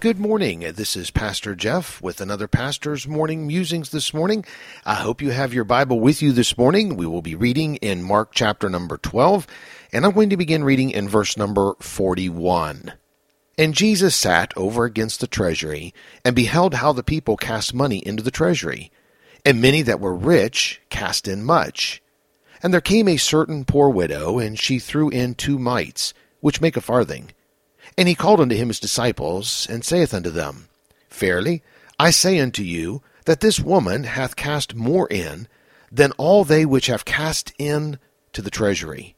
Good morning. This is Pastor Jeff with another Pastor's Morning Musings this morning. I hope you have your Bible with you this morning. We will be reading in Mark chapter number 12, and I'm going to begin reading in verse number 41. And Jesus sat over against the treasury, and beheld how the people cast money into the treasury. And many that were rich cast in much. And there came a certain poor widow, and she threw in two mites, which make a farthing. And he called unto him his disciples, and saith unto them, Verily, I say unto you, that this woman hath cast more in than all they which have cast in to the treasury.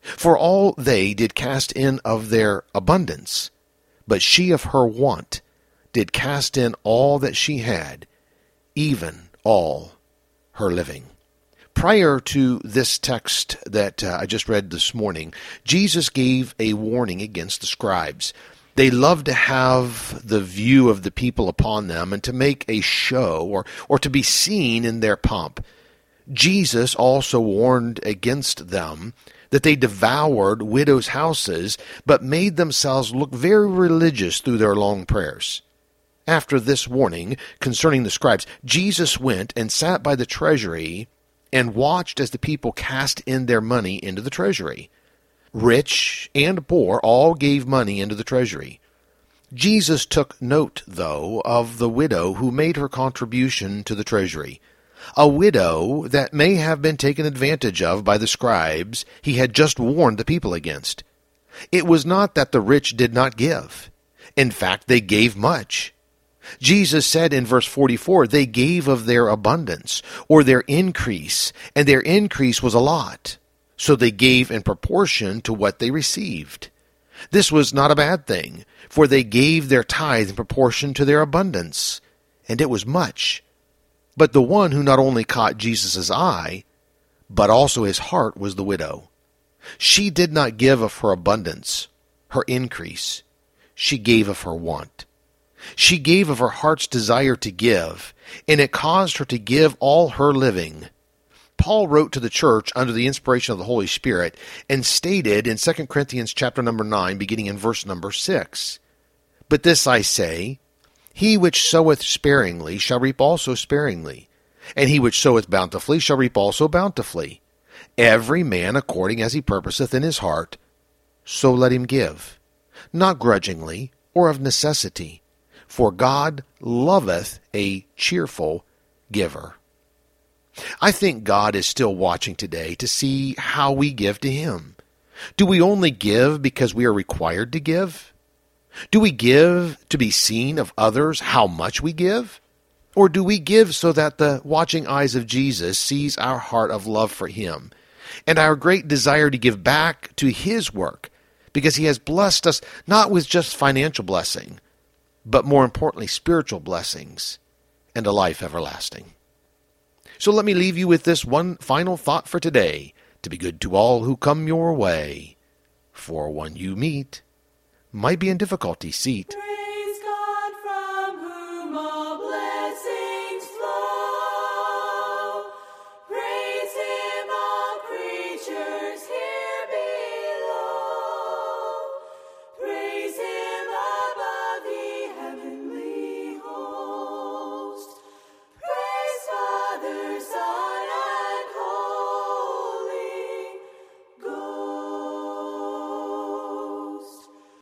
For all they did cast in of their abundance, but she of her want did cast in all that she had, even all her living. Prior to this text that uh, I just read this morning, Jesus gave a warning against the scribes. They love to have the view of the people upon them and to make a show or, or to be seen in their pomp. Jesus also warned against them that they devoured widows' houses, but made themselves look very religious through their long prayers. After this warning concerning the scribes, Jesus went and sat by the treasury and watched as the people cast in their money into the treasury. Rich and poor all gave money into the treasury. Jesus took note, though, of the widow who made her contribution to the treasury. A widow that may have been taken advantage of by the scribes he had just warned the people against. It was not that the rich did not give. In fact, they gave much. Jesus said in verse 44, they gave of their abundance, or their increase, and their increase was a lot. So they gave in proportion to what they received. This was not a bad thing, for they gave their tithe in proportion to their abundance, and it was much. But the one who not only caught Jesus' eye, but also his heart was the widow. She did not give of her abundance, her increase. She gave of her want. She gave of her heart's desire to give, and it caused her to give all her living. Paul wrote to the church under the inspiration of the Holy Spirit and stated in 2 Corinthians chapter number 9 beginning in verse number 6. But this I say, he which soweth sparingly shall reap also sparingly, and he which soweth bountifully shall reap also bountifully. Every man according as he purposeth in his heart, so let him give, not grudgingly or of necessity for God loveth a cheerful giver. I think God is still watching today to see how we give to Him. Do we only give because we are required to give? Do we give to be seen of others how much we give? Or do we give so that the watching eyes of Jesus sees our heart of love for Him and our great desire to give back to His work because He has blessed us not with just financial blessing, but more importantly, spiritual blessings and a life everlasting. So let me leave you with this one final thought for today to be good to all who come your way, for one you meet might be in difficulty seat.